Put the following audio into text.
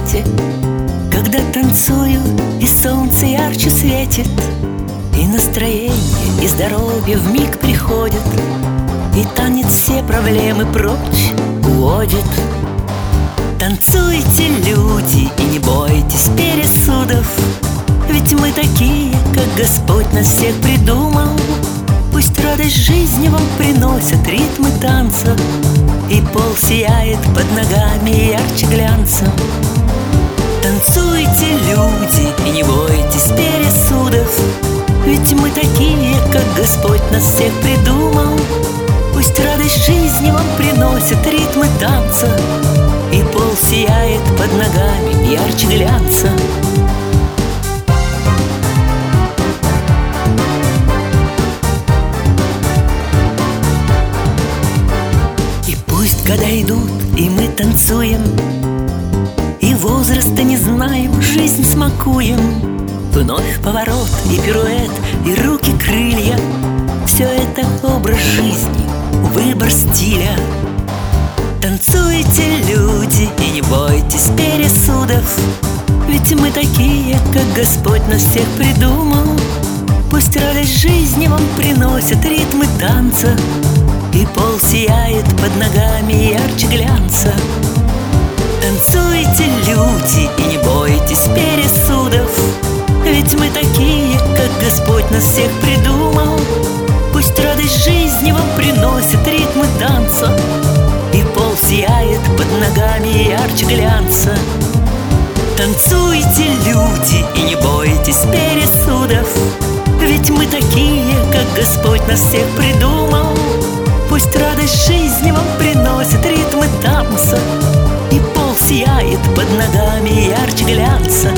свете Когда танцую, и солнце ярче светит И настроение, и здоровье в миг приходит И танец все проблемы прочь уводит. Танцуйте, люди, и не бойтесь пересудов Ведь мы такие, как Господь нас всех придумал радость жизни вам приносят ритмы танца. И пол сияет под ногами ярче глянца. Танцуйте, люди, и не бойтесь пересудов. Ведь мы такие, как Господь нас всех придумал. Пусть радость жизни вам приносит ритмы танца. И пол сияет под ногами ярче глянца года идут, и мы танцуем И возраста не знаем, жизнь смакуем. Вновь поворот и пируэт, и руки крылья. Все это образ жизни, выбор стиля. Танцуйте, люди, и не бойтесь пересудов. Ведь мы такие, как Господь нас всех придумал. Пусть радость жизни вам приносит ритмы танца И пол сияет под ногами ярче глянца. Танцуйте, люди, и не бойтесь пересудов. Ведь мы такие, как Господь нас всех придумал. Пусть радость жизни вам приносит ритмы танца. И пол сияет под ногами ярче глянца. Танцуйте, люди, и не бойтесь пересудов. Ведь мы такие, как Господь нас всех придумал Пусть радость жизни вам приносит ритмы танца. И пол сияет под ногами ярче глянца